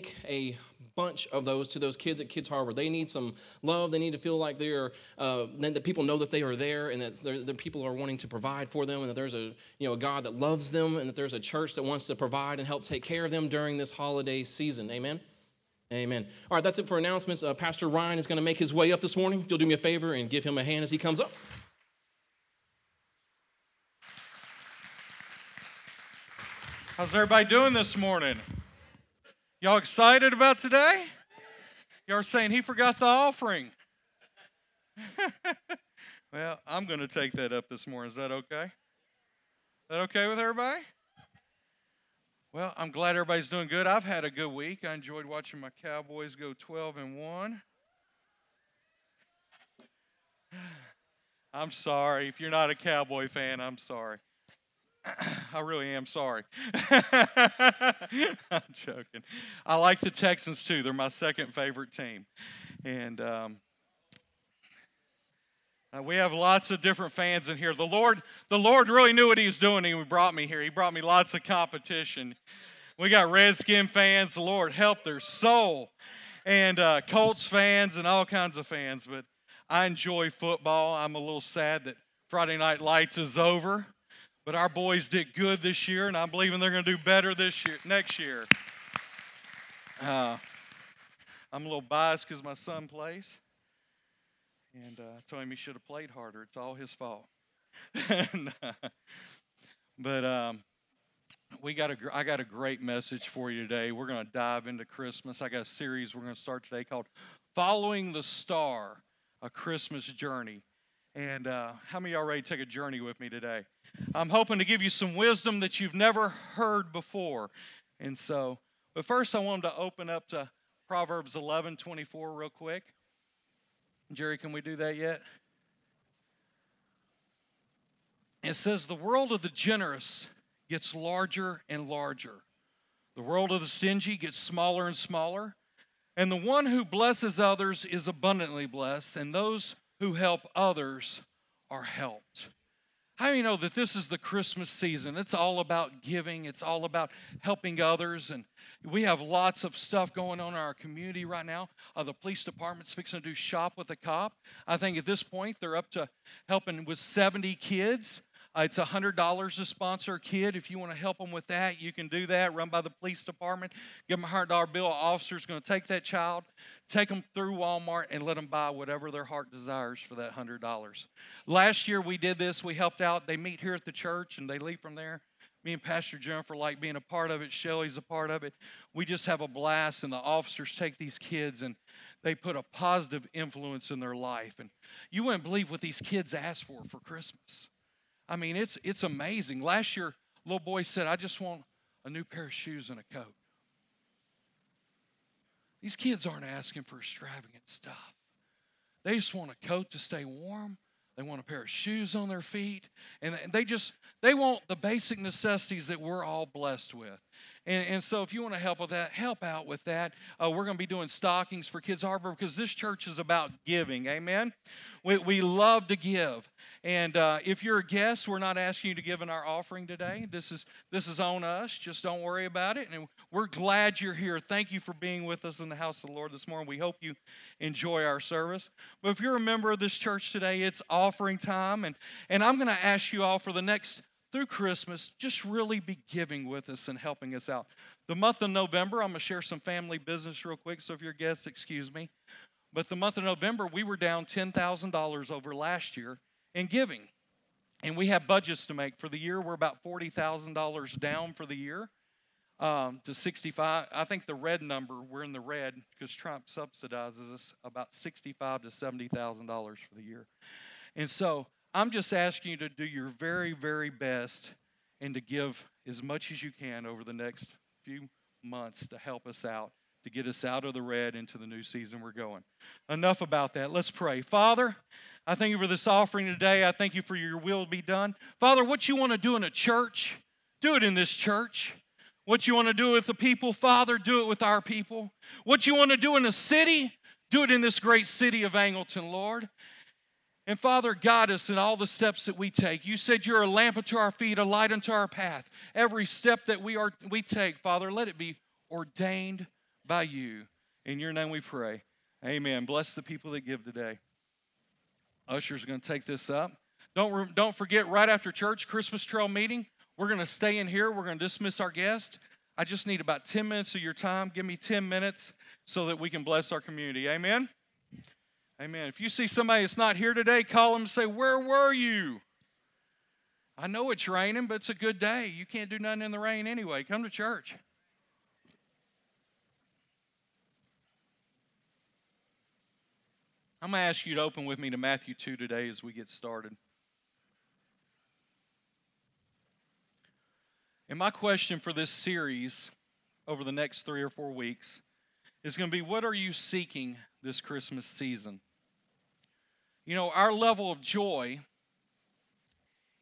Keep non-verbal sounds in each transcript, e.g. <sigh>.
take a bunch of those to those kids at Kids Harbor. They need some love. They need to feel like they're uh, that people know that they are there and that the people are wanting to provide for them and that there's a you know a God that loves them and that there's a church that wants to provide and help take care of them during this holiday season. Amen. Amen. All right, that's it for announcements. Uh, Pastor Ryan is going to make his way up this morning. If you'll do me a favor and give him a hand as he comes up. How's everybody doing this morning? Y'all excited about today? Y'all are saying he forgot the offering. <laughs> well, I'm going to take that up this morning. Is that okay? Is that okay with everybody? Well, I'm glad everybody's doing good. I've had a good week. I enjoyed watching my Cowboys go 12 and 1. <sighs> I'm sorry. If you're not a Cowboy fan, I'm sorry. <clears throat> I really am sorry. <laughs> I'm joking. I like the Texans too. They're my second favorite team. And um, uh, we have lots of different fans in here. The Lord, the Lord really knew what He was doing. He brought me here. He brought me lots of competition. We got Redskin fans. The Lord help their soul, and uh, Colts fans and all kinds of fans. But I enjoy football. I'm a little sad that Friday Night Lights is over. But our boys did good this year, and I'm believing they're going to do better this year, next year. Uh, I'm a little biased because my son plays, and uh, I told him he should have played harder. It's all his fault. <laughs> and, uh, but um, we got a, I got a great message for you today. We're going to dive into Christmas. I got a series we're going to start today called "Following the Star: A Christmas Journey." And uh, how many of y'all ready to take a journey with me today? I'm hoping to give you some wisdom that you've never heard before. And so, but first, I wanted to open up to Proverbs 11 24 real quick. Jerry, can we do that yet? It says, The world of the generous gets larger and larger, the world of the stingy gets smaller and smaller. And the one who blesses others is abundantly blessed, and those who help others are helped. How do you know that this is the Christmas season? It's all about giving, it's all about helping others. And we have lots of stuff going on in our community right now. Uh, the police department's fixing to do Shop with a Cop. I think at this point they're up to helping with 70 kids. Uh, it's $100 to sponsor a kid. If you want to help them with that, you can do that. Run by the police department. Give them a $100 bill. An officer's going to take that child, take them through Walmart, and let them buy whatever their heart desires for that $100. Last year we did this. We helped out. They meet here at the church and they leave from there. Me and Pastor Jennifer like being a part of it. Shelly's a part of it. We just have a blast, and the officers take these kids and they put a positive influence in their life. And you wouldn't believe what these kids asked for for Christmas. I mean, it's, it's amazing. Last year, little boy said, I just want a new pair of shoes and a coat. These kids aren't asking for extravagant stuff. They just want a coat to stay warm. They want a pair of shoes on their feet. And they just, they want the basic necessities that we're all blessed with. And, and so if you want to help with that, help out with that. Uh, we're going to be doing stockings for Kids Harbor because this church is about giving. Amen. We, we love to give. And uh, if you're a guest, we're not asking you to give in our offering today. This is this is on us. Just don't worry about it. And we're glad you're here. Thank you for being with us in the house of the Lord this morning. We hope you enjoy our service. But if you're a member of this church today, it's offering time, and and I'm going to ask you all for the next through Christmas, just really be giving with us and helping us out. The month of November, I'm going to share some family business real quick. So if you're a guest, excuse me. But the month of November, we were down $10,000 over last year in giving. And we have budgets to make for the year. We're about $40,000 down for the year um, to 65. I think the red number, we're in the red because Trump subsidizes us about 65 to $70,000 for the year. And so I'm just asking you to do your very, very best and to give as much as you can over the next few months to help us out to get us out of the red into the new season we're going. Enough about that. Let's pray. Father, I thank you for this offering today. I thank you for your will to be done. Father, what you want to do in a church, do it in this church. What you want to do with the people, Father, do it with our people. What you want to do in a city, do it in this great city of Angleton, Lord. And Father, guide us in all the steps that we take. You said you're a lamp unto our feet, a light unto our path. Every step that we are we take, Father, let it be ordained by you. In your name we pray. Amen. Bless the people that give today. Usher's are going to take this up. Don't, don't forget, right after church, Christmas trail meeting, we're going to stay in here. We're going to dismiss our guest. I just need about 10 minutes of your time. Give me 10 minutes so that we can bless our community. Amen? Amen. If you see somebody that's not here today, call them and say, Where were you? I know it's raining, but it's a good day. You can't do nothing in the rain anyway. Come to church. I'm going to ask you to open with me to Matthew 2 today as we get started. And my question for this series over the next three or four weeks is going to be what are you seeking this Christmas season? You know, our level of joy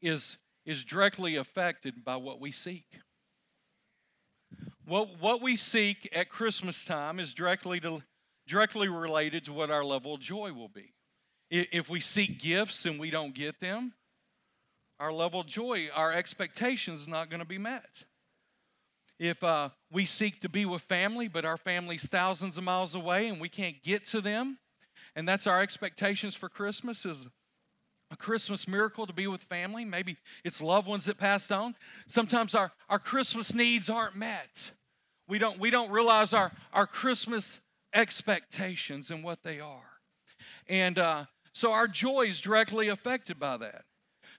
is, is directly affected by what we seek. What, what we seek at Christmas time is directly to directly related to what our level of joy will be. If we seek gifts and we don't get them, our level of joy, our expectations is not going to be met. If uh, we seek to be with family, but our family's thousands of miles away and we can't get to them, and that's our expectations for Christmas is a Christmas miracle to be with family. Maybe it's loved ones that passed on. Sometimes our, our Christmas needs aren't met. We don't, we don't realize our, our Christmas expectations and what they are. And uh, so our joy is directly affected by that.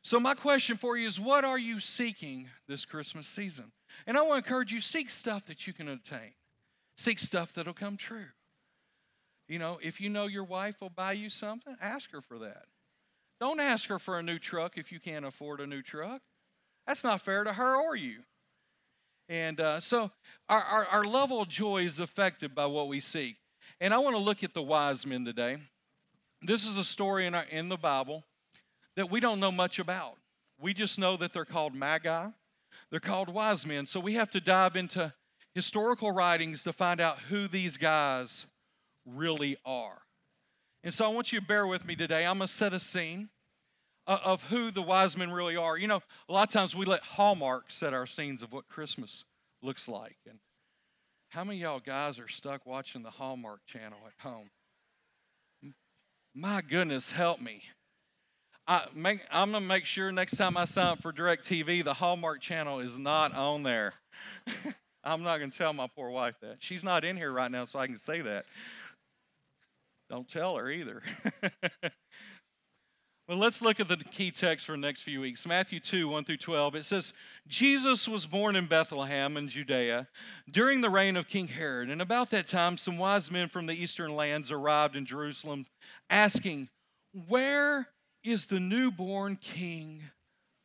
So, my question for you is what are you seeking this Christmas season? And I want to encourage you seek stuff that you can attain, seek stuff that'll come true. You know, if you know your wife will buy you something, ask her for that. Don't ask her for a new truck if you can't afford a new truck. That's not fair to her or you. And uh, so our, our, our level of joy is affected by what we seek. And I want to look at the wise men today. This is a story in, our, in the Bible that we don't know much about. We just know that they're called magi, they're called wise men. So we have to dive into historical writings to find out who these guys really are. And so I want you to bear with me today. I'm going to set a scene Uh, of who the wise men really are. You know, a lot of times we let Hallmark set our scenes of what Christmas looks like. And how many y'all guys are stuck watching the Hallmark channel at home? My goodness, help me. I I'm going to make sure next time I sign up for DirecTV, the Hallmark channel is not on there. <laughs> I'm not going to tell my poor wife that. She's not in here right now, so I can say that. Don't tell her either. <laughs> Well, let's look at the key text for the next few weeks. Matthew 2, 1 through 12. It says, Jesus was born in Bethlehem in Judea during the reign of King Herod. And about that time, some wise men from the eastern lands arrived in Jerusalem asking, Where is the newborn king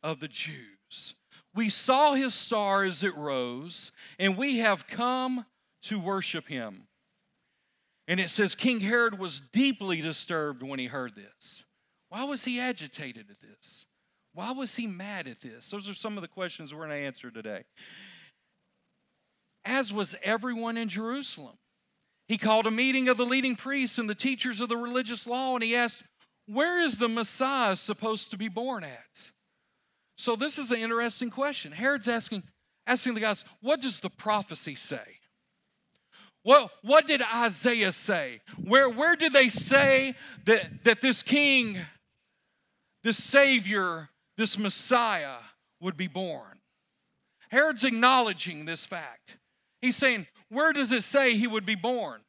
of the Jews? We saw his star as it rose, and we have come to worship him. And it says, King Herod was deeply disturbed when he heard this. Why was he agitated at this? Why was he mad at this? Those are some of the questions we're going to answer today. As was everyone in Jerusalem. He called a meeting of the leading priests and the teachers of the religious law, and he asked, Where is the Messiah supposed to be born at? So, this is an interesting question. Herod's asking, asking the guys, What does the prophecy say? Well, what did Isaiah say? Where, where did they say that, that this king this Savior, this Messiah would be born. Herod's acknowledging this fact. He's saying, Where does it say he would be born?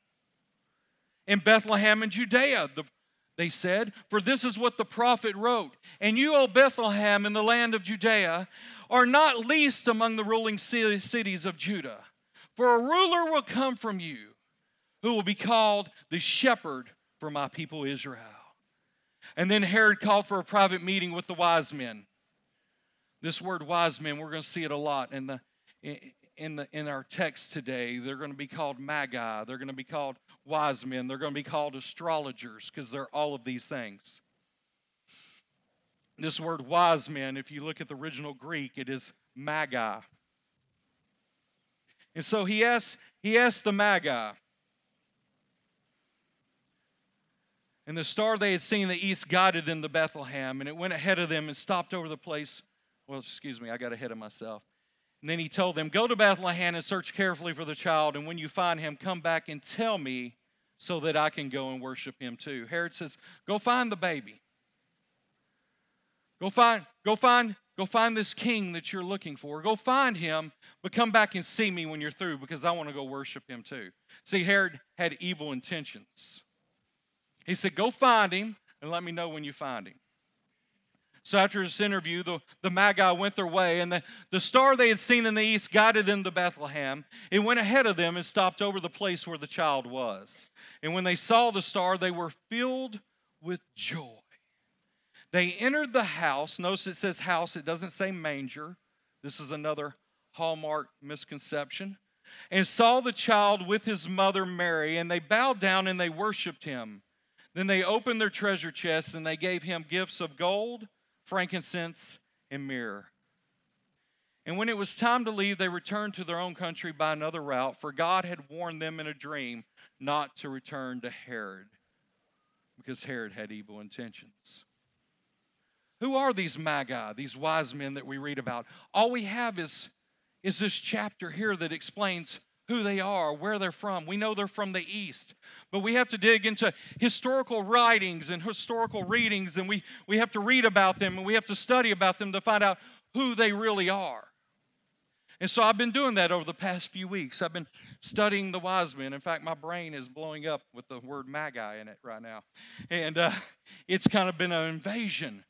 In Bethlehem in Judea, the, they said, For this is what the prophet wrote. And you, O Bethlehem, in the land of Judea, are not least among the ruling cities of Judah. For a ruler will come from you who will be called the shepherd for my people Israel. And then Herod called for a private meeting with the wise men. This word wise men, we're going to see it a lot in the in the in our text today. They're going to be called magi, they're going to be called wise men, they're going to be called astrologers because they're all of these things. This word wise men, if you look at the original Greek, it is magi. And so he asks, he asks the magi, And the star they had seen in the east guided them to Bethlehem, and it went ahead of them and stopped over the place. Well, excuse me, I got ahead of myself. And then he told them, Go to Bethlehem and search carefully for the child, and when you find him, come back and tell me so that I can go and worship him too. Herod says, Go find the baby. Go find, go find, go find this king that you're looking for. Go find him, but come back and see me when you're through because I want to go worship him too. See, Herod had evil intentions. He said, Go find him and let me know when you find him. So after this interview, the, the Magi went their way, and the, the star they had seen in the east guided them to Bethlehem. It went ahead of them and stopped over the place where the child was. And when they saw the star, they were filled with joy. They entered the house. Notice it says house, it doesn't say manger. This is another hallmark misconception. And saw the child with his mother Mary, and they bowed down and they worshiped him. Then they opened their treasure chests and they gave him gifts of gold frankincense, and myrrh. And when it was time to leave, they returned to their own country by another route, for God had warned them in a dream not to return to Herod, because Herod had evil intentions. Who are these magi, these wise men that we read about? All we have is, is this chapter here that explains who they are, where they're from. We know they're from the East, but we have to dig into historical writings and historical readings, and we, we have to read about them and we have to study about them to find out who they really are. And so I've been doing that over the past few weeks. I've been studying the wise men. In fact, my brain is blowing up with the word magi in it right now. And uh, it's kind of been an invasion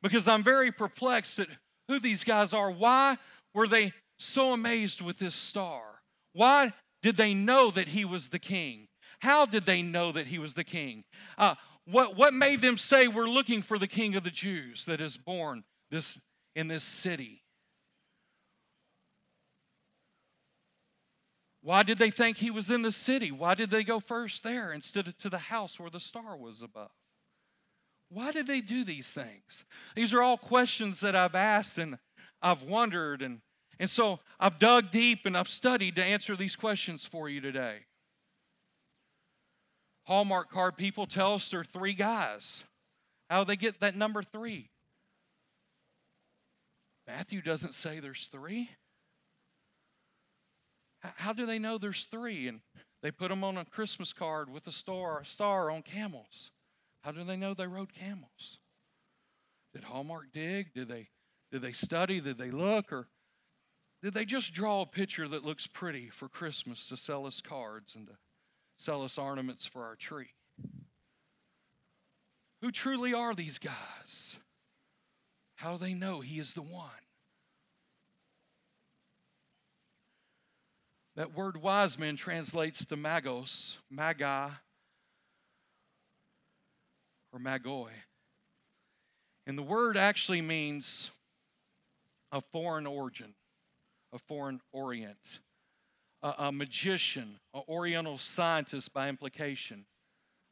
because I'm very perplexed at who these guys are. Why were they so amazed with this star? Why did they know that he was the king? How did they know that he was the king? Uh, what, what made them say, We're looking for the king of the Jews that is born this, in this city? Why did they think he was in the city? Why did they go first there instead of to the house where the star was above? Why did they do these things? These are all questions that I've asked and I've wondered and and so I've dug deep and I've studied to answer these questions for you today. Hallmark card people tell us there are three guys. How do they get that number three? Matthew doesn't say there's three. How do they know there's three? And they put them on a Christmas card with a star, a star on camels. How do they know they rode camels? Did Hallmark dig? Did they did they study? Did they look? Or did they just draw a picture that looks pretty for Christmas to sell us cards and to sell us ornaments for our tree? Who truly are these guys? How do they know He is the one? That word wise men translates to magos, magi, or magoi. And the word actually means a foreign origin a foreign orient, a, a magician, an oriental scientist by implication,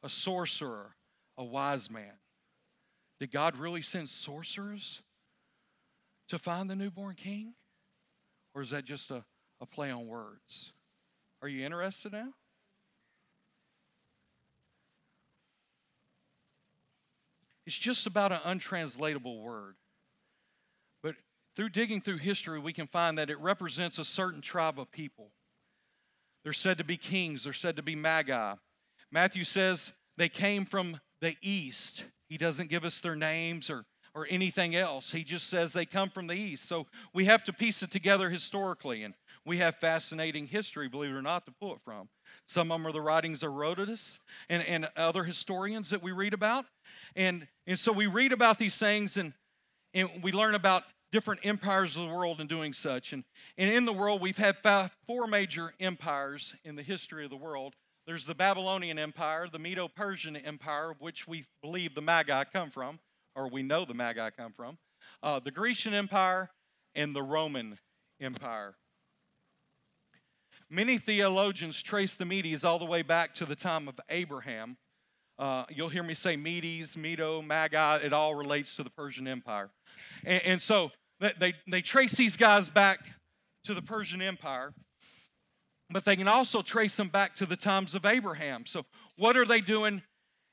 a sorcerer, a wise man. Did God really send sorcerers to find the newborn king? Or is that just a, a play on words? Are you interested now? It's just about an untranslatable word through digging through history, we can find that it represents a certain tribe of people. They're said to be kings, they're said to be magi. Matthew says they came from the east. He doesn't give us their names or, or anything else. He just says they come from the east. So we have to piece it together historically. And we have fascinating history, believe it or not, to pull it from. Some of them are the writings of Herodotus and, and other historians that we read about. And, and so we read about these things and, and we learn about different empires of the world in doing such. And, and in the world, we've had five, four major empires in the history of the world. There's the Babylonian Empire, the Medo Persian Empire, which we believe the Magi come from, or we know the Magi come from, uh, the Grecian Empire, and the Roman Empire. Many theologians trace the Medes all the way back to the time of Abraham. Uh, you'll hear me say Medes, Medo, Magi, it all relates to the Persian Empire. And, and so they, they trace these guys back to the Persian Empire, but they can also trace them back to the times of Abraham. So, what are they doing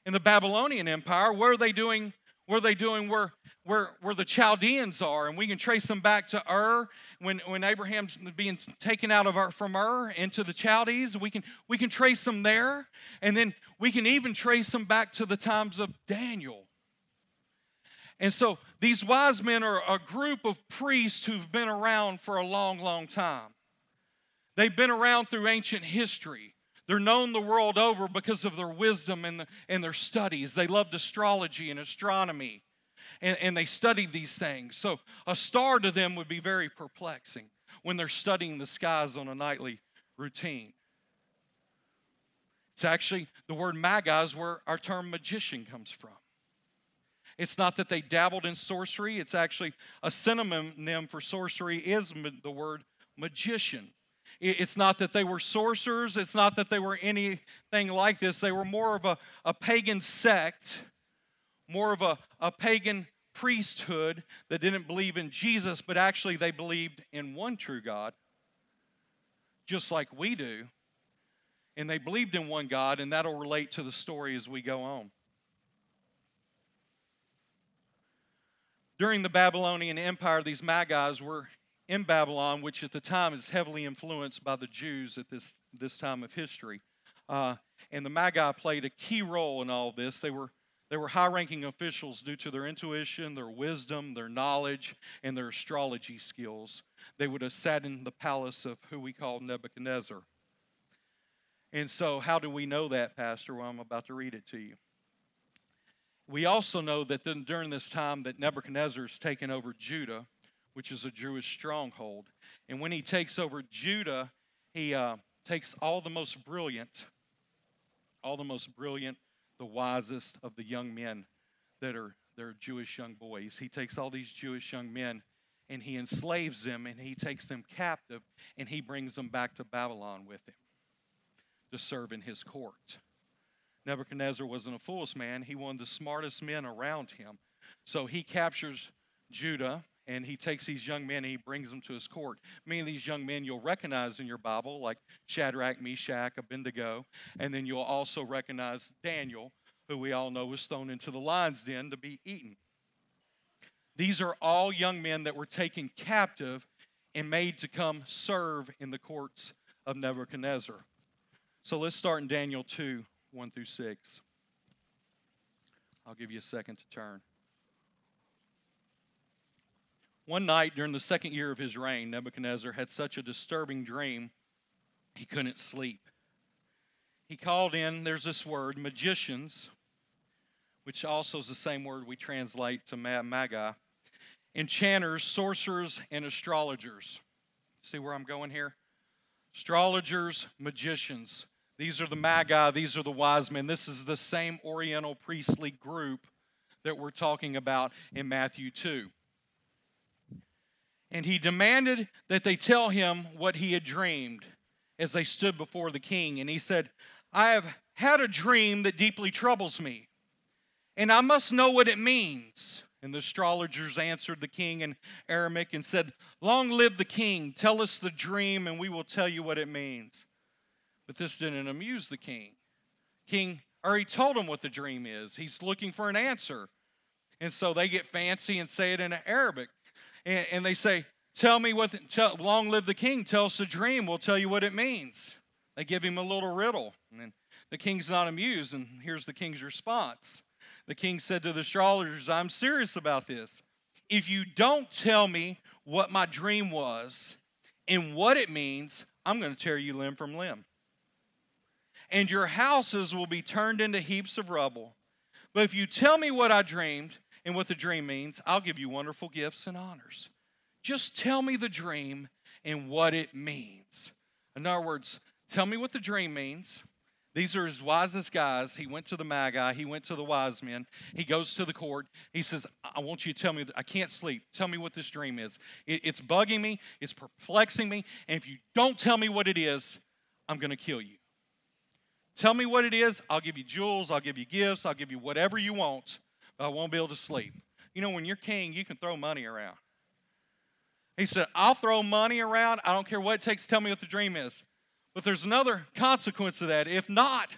in the Babylonian Empire? What are they doing? What are they doing where, where, where the Chaldeans are, and we can trace them back to Ur when, when Abraham's being taken out of Ur, from Ur into the Chaldees. We can, we can trace them there, and then we can even trace them back to the times of Daniel. And so these wise men are a group of priests who've been around for a long, long time. They've been around through ancient history. They're known the world over because of their wisdom and, the, and their studies. They loved astrology and astronomy and, and they studied these things. So a star to them would be very perplexing when they're studying the skies on a nightly routine. It's actually the word magi is where our term magician comes from. It's not that they dabbled in sorcery, it's actually a synonym for sorcery is the word magician. It's not that they were sorcerers, it's not that they were anything like this. They were more of a, a pagan sect more of a, a pagan priesthood that didn't believe in Jesus, but actually they believed in one true God, just like we do. And they believed in one God, and that'll relate to the story as we go on. During the Babylonian Empire, these Magi's were in Babylon, which at the time is heavily influenced by the Jews at this, this time of history. Uh, and the Magi played a key role in all this. They were they were high ranking officials due to their intuition, their wisdom, their knowledge, and their astrology skills. They would have sat in the palace of who we call Nebuchadnezzar. And so, how do we know that, Pastor? Well, I'm about to read it to you. We also know that then during this time that Nebuchadnezzar is taking over Judah, which is a Jewish stronghold. And when he takes over Judah, he uh, takes all the most brilliant, all the most brilliant the wisest of the young men that are they're Jewish young boys. He takes all these Jewish young men and he enslaves them and he takes them captive and he brings them back to Babylon with him to serve in his court. Nebuchadnezzar wasn't a foolish man, he wanted the smartest men around him. So he captures Judah and he takes these young men and he brings them to his court. Many of these young men you'll recognize in your Bible, like Shadrach, Meshach, Abednego, and then you'll also recognize Daniel, who we all know was thrown into the lion's den to be eaten. These are all young men that were taken captive and made to come serve in the courts of Nebuchadnezzar. So let's start in Daniel 2 1 through 6. I'll give you a second to turn. One night during the second year of his reign, Nebuchadnezzar had such a disturbing dream he couldn't sleep. He called in, there's this word, magicians, which also is the same word we translate to magi, enchanters, sorcerers, and astrologers. See where I'm going here? Astrologers, magicians. These are the magi, these are the wise men. This is the same Oriental priestly group that we're talking about in Matthew 2 and he demanded that they tell him what he had dreamed as they stood before the king. And he said, I have had a dream that deeply troubles me, and I must know what it means. And the astrologers answered the king in Aramaic and said, Long live the king, tell us the dream, and we will tell you what it means. But this didn't amuse the king. King already told him what the dream is. He's looking for an answer. And so they get fancy and say it in Arabic and, and they say, Tell me what, the, tell, long live the king, tell us the dream, we'll tell you what it means. They give him a little riddle. And the king's not amused, and here's the king's response. The king said to the astrologers, I'm serious about this. If you don't tell me what my dream was and what it means, I'm going to tear you limb from limb. And your houses will be turned into heaps of rubble. But if you tell me what I dreamed and what the dream means, I'll give you wonderful gifts and honors. Just tell me the dream and what it means. In other words, tell me what the dream means. These are his wisest guys. He went to the Magi, he went to the wise men. He goes to the court. He says, I want you to tell me, I can't sleep. Tell me what this dream is. it's bugging me, it's perplexing me. And if you don't tell me what it is, I'm going to kill you. Tell me what it is. I'll give you jewels, I'll give you gifts, I'll give you whatever you want. but I won't be able to sleep. You know, when you're king, you can throw money around. He said, I'll throw money around. I don't care what it takes tell me what the dream is. But there's another consequence of that. If not,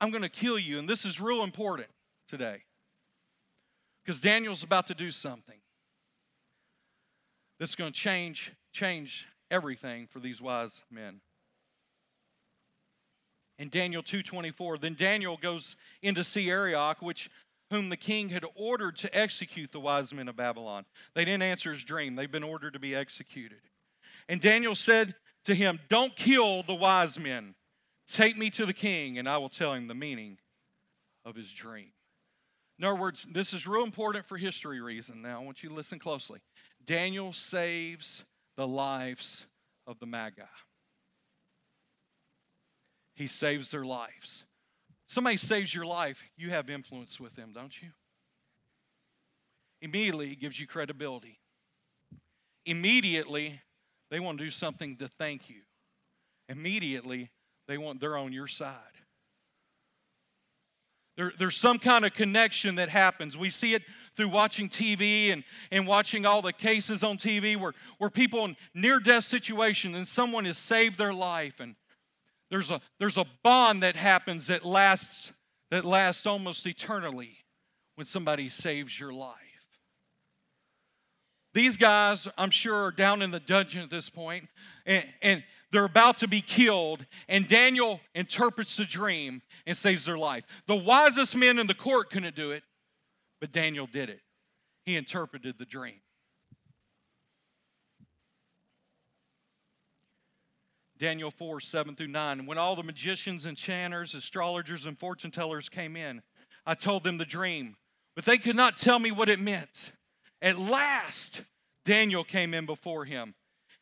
I'm going to kill you. And this is real important today. Because Daniel's about to do something that's going to change change everything for these wise men. In Daniel 2:24, then Daniel goes in to see Arioch, which whom the king had ordered to execute the wise men of Babylon. They didn't answer his dream. They've been ordered to be executed. And Daniel said to him, "Don't kill the wise men. Take me to the king, and I will tell him the meaning of his dream." In other words, this is real important for history reason. Now, I want you to listen closely. Daniel saves the lives of the Magi. He saves their lives. Somebody saves your life, you have influence with them, don't you? Immediately, it gives you credibility. Immediately, they want to do something to thank you. Immediately, they want they're on your side. There, there's some kind of connection that happens. We see it through watching TV and, and watching all the cases on TV where, where people in near death situations and someone has saved their life and there's a, there's a bond that happens that lasts, that lasts almost eternally when somebody saves your life. These guys, I'm sure, are down in the dungeon at this point, and, and they're about to be killed, and Daniel interprets the dream and saves their life. The wisest men in the court couldn't do it, but Daniel did it. He interpreted the dream. Daniel 4 7 through 9. When all the magicians, enchanters, astrologers, and fortune tellers came in, I told them the dream, but they could not tell me what it meant. At last, Daniel came in before him,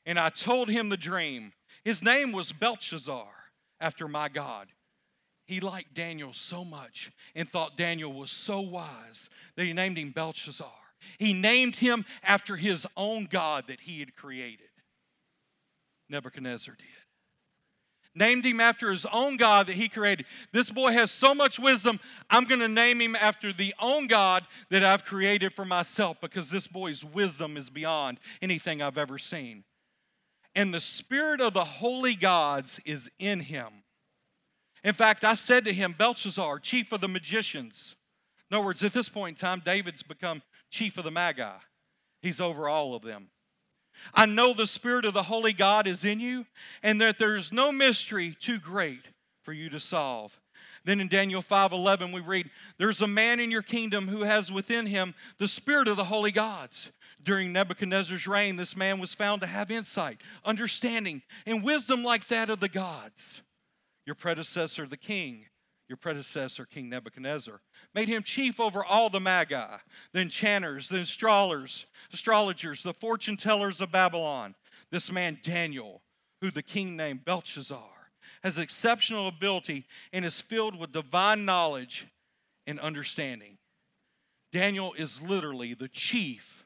and I told him the dream. His name was Belshazzar, after my God. He liked Daniel so much and thought Daniel was so wise that he named him Belshazzar. He named him after his own God that he had created. Nebuchadnezzar did named him after his own God that he created. This boy has so much wisdom, I'm going to name him after the own God that I've created for myself because this boy's wisdom is beyond anything I've ever seen. And the spirit of the holy gods is in him. In fact, I said to him, Belshazzar, chief of the magicians. In other words, at this point in time, David's become chief of the Magi. He's over all of them. I know the Spirit of the Holy God is in you, and that there is no mystery too great for you to solve. Then in Daniel 5:11 we read, "There's a man in your kingdom who has within him the spirit of the holy gods." During Nebuchadnezzar's reign, this man was found to have insight, understanding, and wisdom like that of the gods. Your predecessor, the king, your predecessor, King Nebuchadnezzar, made him chief over all the magi, the enchanters, the astrologers, astrologers, the fortune tellers of Babylon. This man, Daniel, who the king named Belshazzar, has exceptional ability and is filled with divine knowledge and understanding. Daniel is literally the chief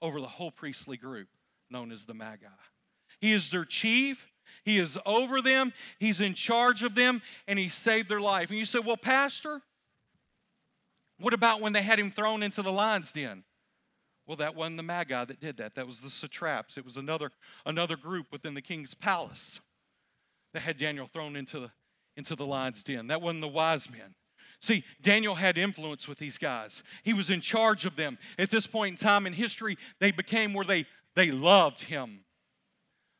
over the whole priestly group known as the Magi. He is their chief, he is over them, He's in charge of them, and He saved their life. And you say, Well, Pastor, what about when they had him thrown into the lion's den? Well, that wasn't the Magi that did that. That was the satraps. It was another, another group within the king's palace that had Daniel thrown into the, into the lion's den. That wasn't the wise men. See, Daniel had influence with these guys. He was in charge of them. At this point in time in history, they became where they, they loved him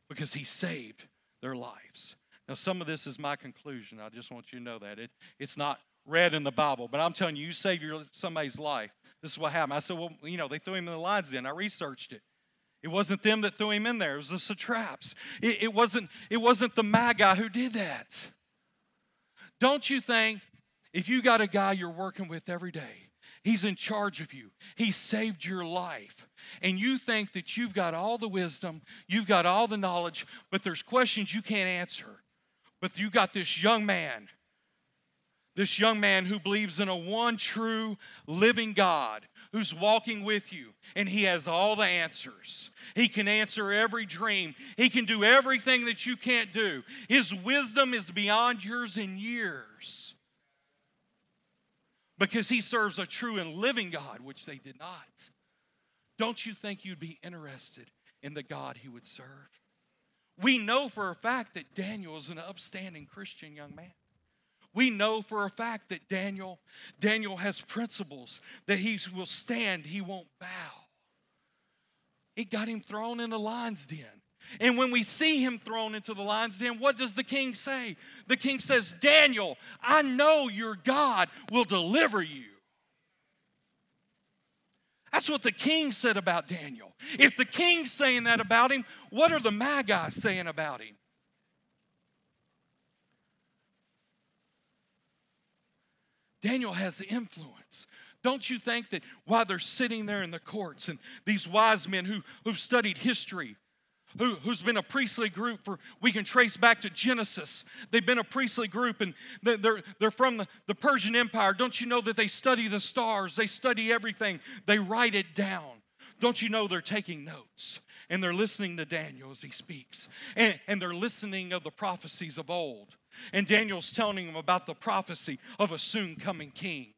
because he saved their lives. Now, some of this is my conclusion. I just want you to know that. It, it's not read in the Bible, but I'm telling you, you save your, somebody's life. This is what happened. I said, well, you know, they threw him in the lion's den. I researched it. It wasn't them that threw him in there. It was the satraps. It, it, wasn't, it wasn't the magi who did that. Don't you think if you got a guy you're working with every day, he's in charge of you, he saved your life, and you think that you've got all the wisdom, you've got all the knowledge, but there's questions you can't answer. But you got this young man this young man who believes in a one true living God who's walking with you, and he has all the answers. He can answer every dream, he can do everything that you can't do. His wisdom is beyond yours in years because he serves a true and living God, which they did not. Don't you think you'd be interested in the God he would serve? We know for a fact that Daniel is an upstanding Christian young man. We know for a fact that Daniel, Daniel has principles, that he will stand, he won't bow. It got him thrown in the lion's den. And when we see him thrown into the lion's den, what does the king say? The king says, Daniel, I know your God will deliver you. That's what the king said about Daniel. If the king's saying that about him, what are the magi saying about him? Daniel has the influence. Don't you think that while they're sitting there in the courts and these wise men who, who've studied history, who, who's been a priestly group for, we can trace back to Genesis. They've been a priestly group and they're, they're from the, the Persian Empire. Don't you know that they study the stars? They study everything, they write it down. Don't you know they're taking notes? And they're listening to Daniel as he speaks. And, and they're listening of the prophecies of old. And Daniel's telling them about the prophecy of a soon coming king.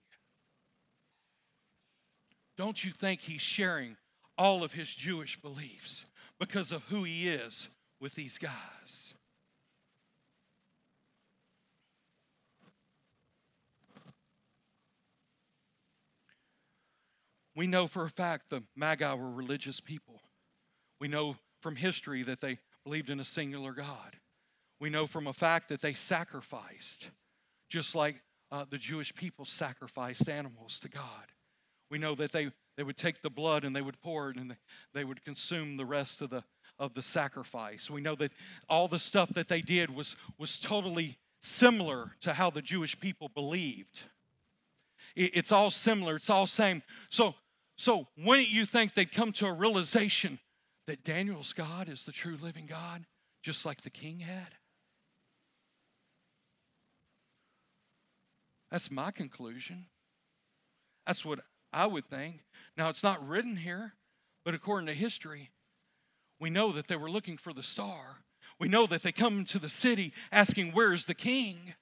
Don't you think he's sharing all of his Jewish beliefs? because of who he is with these guys. We know for a fact the Magi were religious people. We know from history that they believed in a singular God. We know from a fact that they sacrificed, just like uh, the Jewish people sacrificed animals to God. We know that they they would take the blood and they would pour it and they would consume the rest of the, of the sacrifice. We know that all the stuff that they did was, was totally similar to how the Jewish people believed. it's all similar, it's all same. So, so wouldn't you think they'd come to a realization that Daniel's God is the true living God, just like the king had? That's my conclusion. That's what I would think. Now, it's not written here, but according to history, we know that they were looking for the star. We know that they come to the city asking, Where's the king?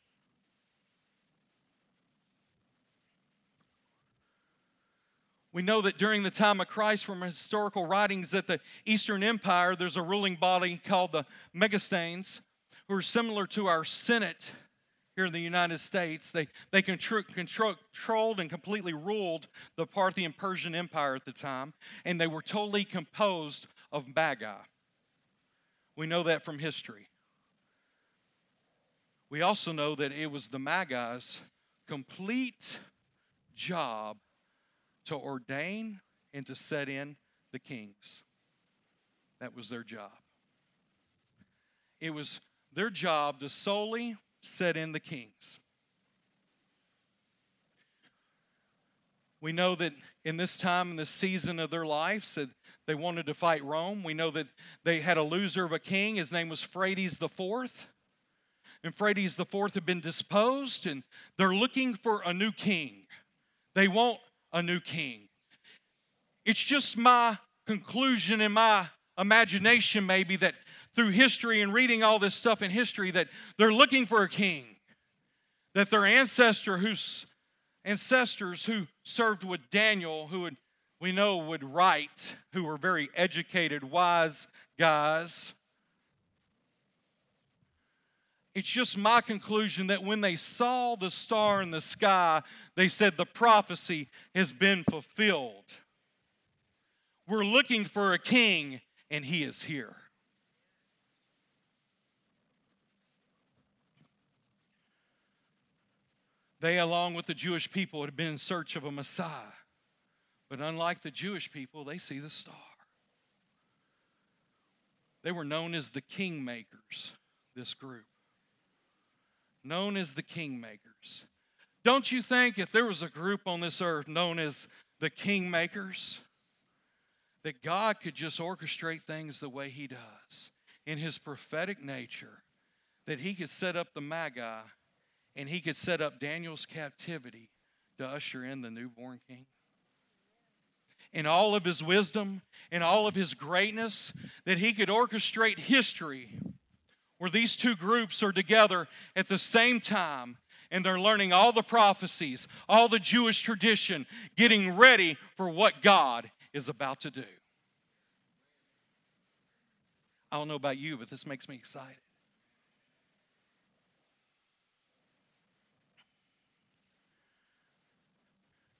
We know that during the time of Christ, from historical writings, that the Eastern Empire, there's a ruling body called the Megistanes, who are similar to our Senate here in the United States. They, they control, controlled and completely ruled the Parthian Persian Empire at the time, and they were totally composed of Magi. We know that from history. We also know that it was the Magi's complete job to ordain and to set in the kings. That was their job. It was their job to solely set in the kings. We know that in this time, in this season of their lives, that they wanted to fight Rome. We know that they had a loser of a king. His name was Phraates the Fourth. And Phraates the Fourth had been disposed, and they're looking for a new king. They want a new king. It's just my conclusion in my imagination, maybe, that through history and reading all this stuff in history that they're looking for a king, that their ancestor whose ancestors who served with Daniel, who would, we know would write, who were very educated, wise guys. It's just my conclusion that when they saw the star in the sky, they said the prophecy has been fulfilled. We're looking for a king, and he is here. They, along with the Jewish people, had been in search of a Messiah. But unlike the Jewish people, they see the star. They were known as the kingmakers, this group. Known as the kingmakers. Don't you think if there was a group on this earth known as the kingmakers, that God could just orchestrate things the way He does in His prophetic nature, that He could set up the Magi and he could set up Daniel's captivity to usher in the newborn king. In all of his wisdom, in all of his greatness, that he could orchestrate history where these two groups are together at the same time and they're learning all the prophecies, all the Jewish tradition, getting ready for what God is about to do. I don't know about you, but this makes me excited.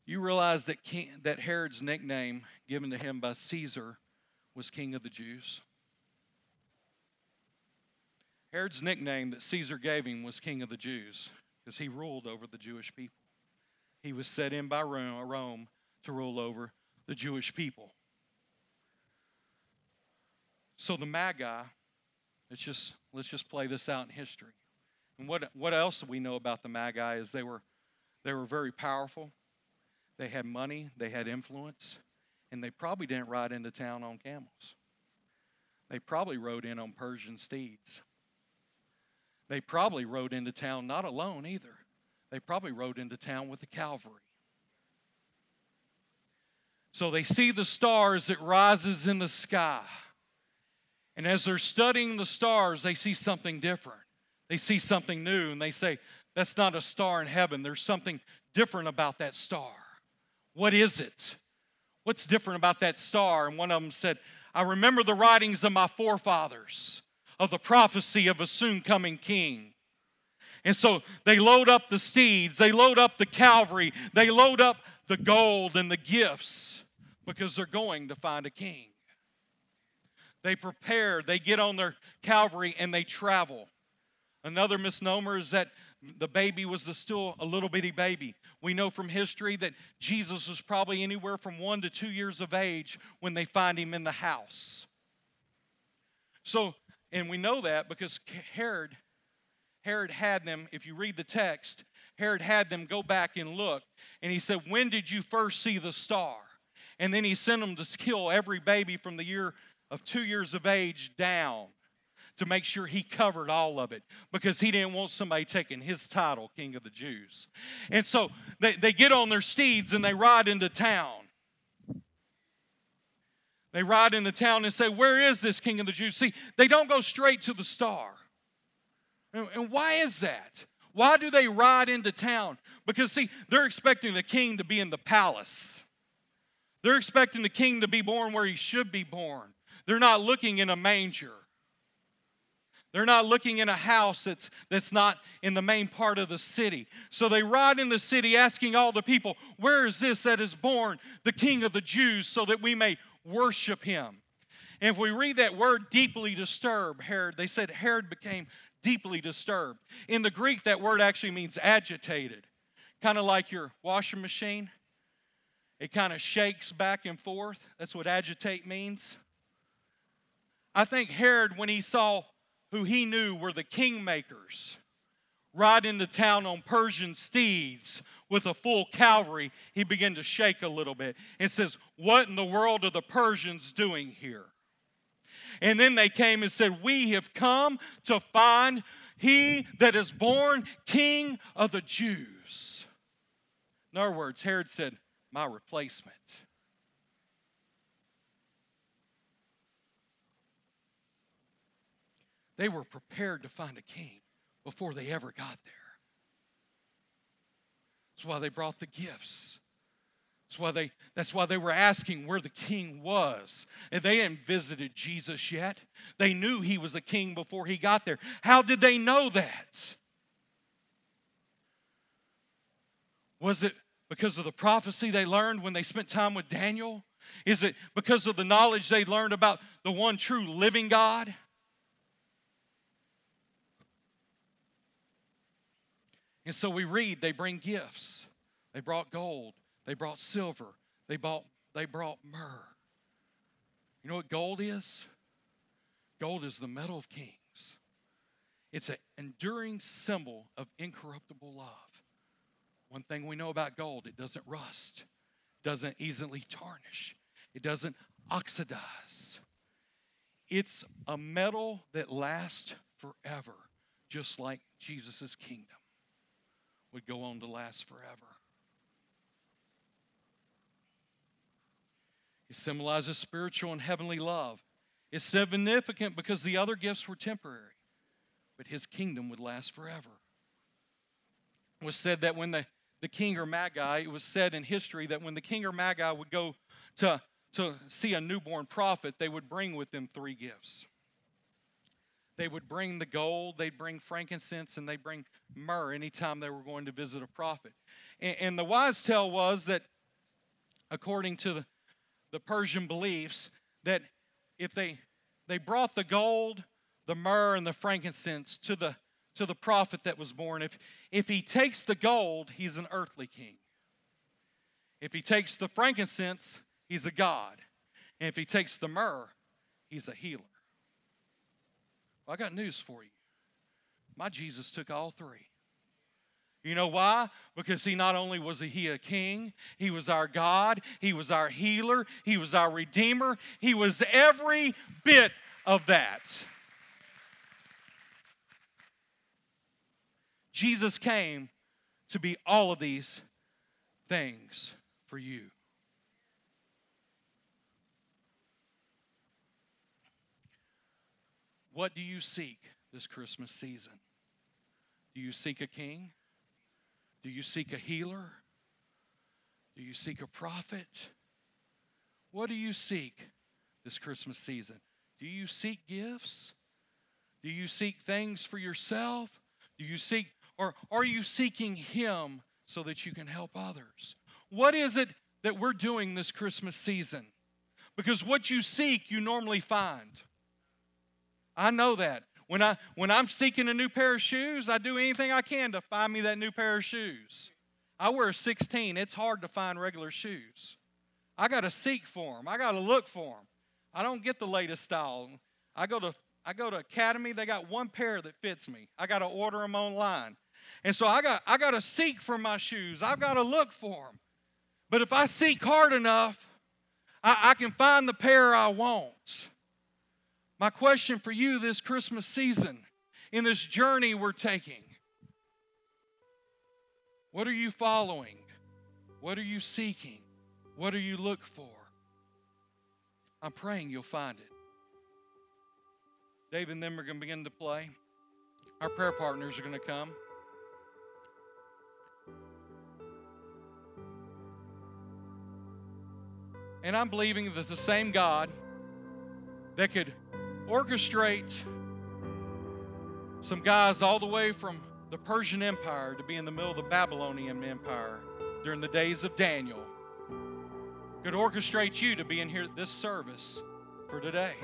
You realize that, King, that Herod's nickname given to him by Caesar was King of the Jews? Herod's nickname that Caesar gave him was King of the Jews because he ruled over the Jewish people. He was set in by uh, Rome to rule over the Jewish people. So the Magi, let's just let's just play this out in history. And what what else do we know about the Magi is they were they were very powerful. They had money, they had influence, and they probably didn't ride into town on camels. They probably rode in on Persian steeds. They probably rode into town not alone either. They probably rode into town with the cavalry. So they see the stars that rises in the sky. And as they're studying the stars, they see something different. They see something new and they say, That's not a star in heaven. There's something different about that star. What is it? What's different about that star? And one of them said, I remember the writings of my forefathers of the prophecy of a soon coming king. And so they load up the steeds, they load up the cavalry, they load up the gold and the gifts because they're going to find a king. They prepare, they get on their cavalry, and they travel. Another misnomer is that the baby was still a little bitty baby. We know from history that Jesus was probably anywhere from one to two years of age when they find him in the house. So and we know that because Herod, Herod had them, if you read the text, Herod had them go back and look. And he said, When did you first see the star? And then he sent them to kill every baby from the year of two years of age down to make sure he covered all of it because he didn't want somebody taking his title, King of the Jews. And so they, they get on their steeds and they ride into town. They ride into town and say, Where is this king of the Jews? See, they don't go straight to the star. And why is that? Why do they ride into town? Because, see, they're expecting the king to be in the palace. They're expecting the king to be born where he should be born. They're not looking in a manger. They're not looking in a house that's, that's not in the main part of the city. So they ride in the city asking all the people, Where is this that is born, the King of the Jews, so that we may worship him. And if we read that word deeply disturbed, Herod, they said Herod became deeply disturbed. In the Greek, that word actually means agitated, kind of like your washing machine. It kind of shakes back and forth. That's what agitate means. I think Herod, when he saw who he knew were the kingmakers, ride into town on Persian steeds with a full cavalry, he began to shake a little bit and says, What in the world are the Persians doing here? And then they came and said, We have come to find he that is born king of the Jews. In other words, Herod said, My replacement. They were prepared to find a king before they ever got there. That's why they brought the gifts. That's why they, that's why they were asking where the king was. And they hadn't visited Jesus yet. They knew he was a king before he got there. How did they know that? Was it because of the prophecy they learned when they spent time with Daniel? Is it because of the knowledge they learned about the one true living God? And so we read they bring gifts. They brought gold, they brought silver, they bought they brought myrrh. You know what gold is? Gold is the metal of kings. It's an enduring symbol of incorruptible love. One thing we know about gold, it doesn't rust, doesn't easily tarnish, it doesn't oxidize. It's a metal that lasts forever, just like Jesus' kingdom would go on to last forever. It symbolizes spiritual and heavenly love. It's significant because the other gifts were temporary, but his kingdom would last forever. It was said that when the, the king or magi, it was said in history that when the king or magi would go to, to see a newborn prophet, they would bring with them three gifts. They would bring the gold, they'd bring frankincense, and they'd bring myrrh anytime they were going to visit a prophet. And, and the wise tale was that according to the, the Persian beliefs, that if they they brought the gold, the myrrh, and the frankincense to the to the prophet that was born, if if he takes the gold, he's an earthly king. If he takes the frankincense, he's a god. And if he takes the myrrh, he's a healer. Well, I got news for you. My Jesus took all three. You know why? Because he not only was he a king, he was our God, he was our healer, he was our redeemer, he was every bit of that. Jesus came to be all of these things for you. What do you seek this Christmas season? Do you seek a king? Do you seek a healer? Do you seek a prophet? What do you seek this Christmas season? Do you seek gifts? Do you seek things for yourself? Do you seek, or are you seeking Him so that you can help others? What is it that we're doing this Christmas season? Because what you seek, you normally find. I know that. When, I, when I'm seeking a new pair of shoes, I do anything I can to find me that new pair of shoes. I wear 16. It's hard to find regular shoes. I got to seek for them. I got to look for them. I don't get the latest style. I go to I go to Academy. They got one pair that fits me. I got to order them online, and so I got I got to seek for my shoes. I've got to look for them. But if I seek hard enough, I, I can find the pair I want. My question for you this Christmas season, in this journey we're taking, what are you following? What are you seeking? What do you look for? I'm praying you'll find it. Dave and them are going to begin to play. Our prayer partners are going to come. And I'm believing that the same God that could orchestrate some guys all the way from the Persian Empire to be in the middle of the Babylonian Empire during the days of Daniel could orchestrate you to be in here at this service for today.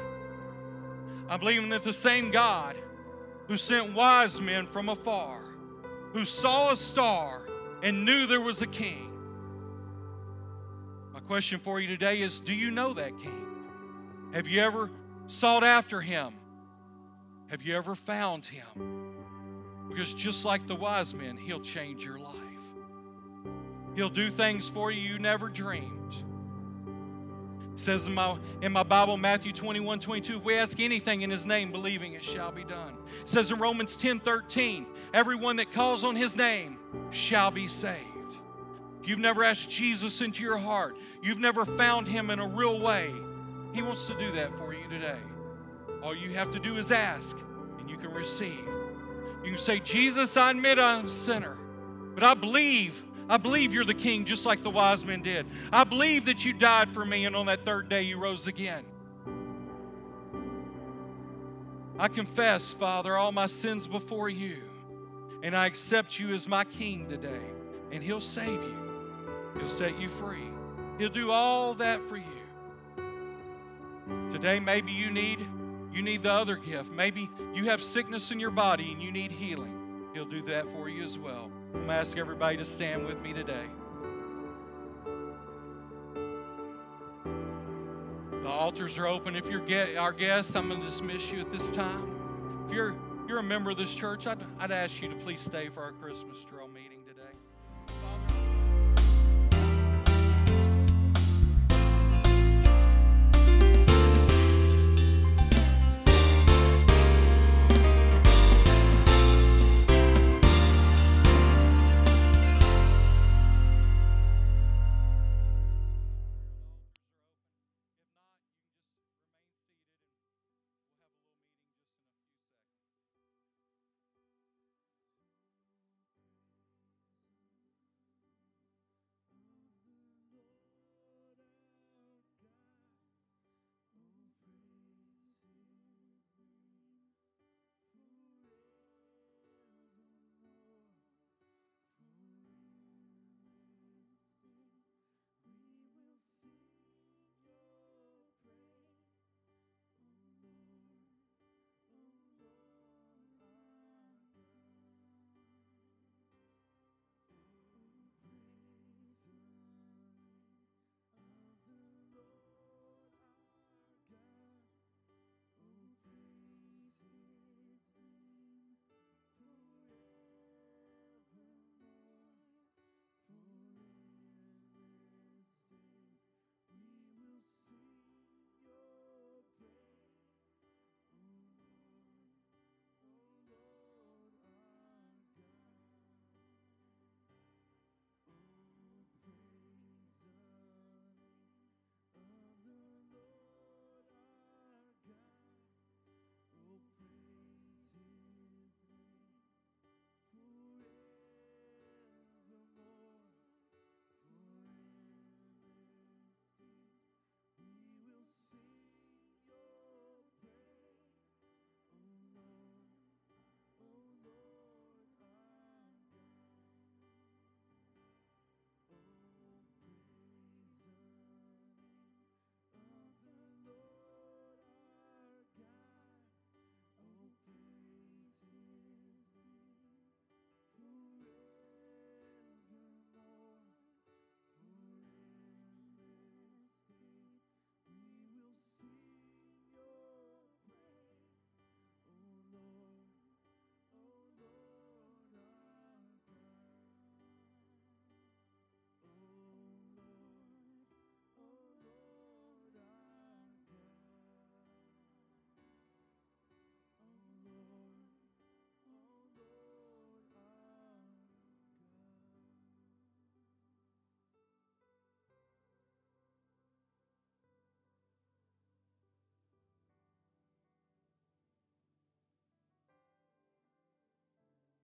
I believe that the same God who sent wise men from afar, who saw a star and knew there was a king. My question for you today is Do you know that king? Have you ever sought after him? Have you ever found him? Because just like the wise men, he'll change your life. He'll do things for you you never dreamed. It says in my, in my Bible, Matthew 21 22, if we ask anything in his name, believing it shall be done. It says in Romans 10 13, everyone that calls on his name shall be saved. If you've never asked Jesus into your heart, you've never found him in a real way, he wants to do that for you today. All you have to do is ask, and you can receive. You can say, Jesus, I admit I'm a sinner, but I believe, I believe you're the king, just like the wise men did. I believe that you died for me, and on that third day you rose again. I confess, Father, all my sins before you, and I accept you as my king today, and He'll save you, He'll set you free, He'll do all that for you. Today, maybe you need you need the other gift. Maybe you have sickness in your body and you need healing. He'll do that for you as well. I'm to ask everybody to stand with me today. The altars are open. If you're get our guests, I'm to dismiss you at this time. If you're you're a member of this church, I'd, I'd ask you to please stay for our Christmas stroll meeting today.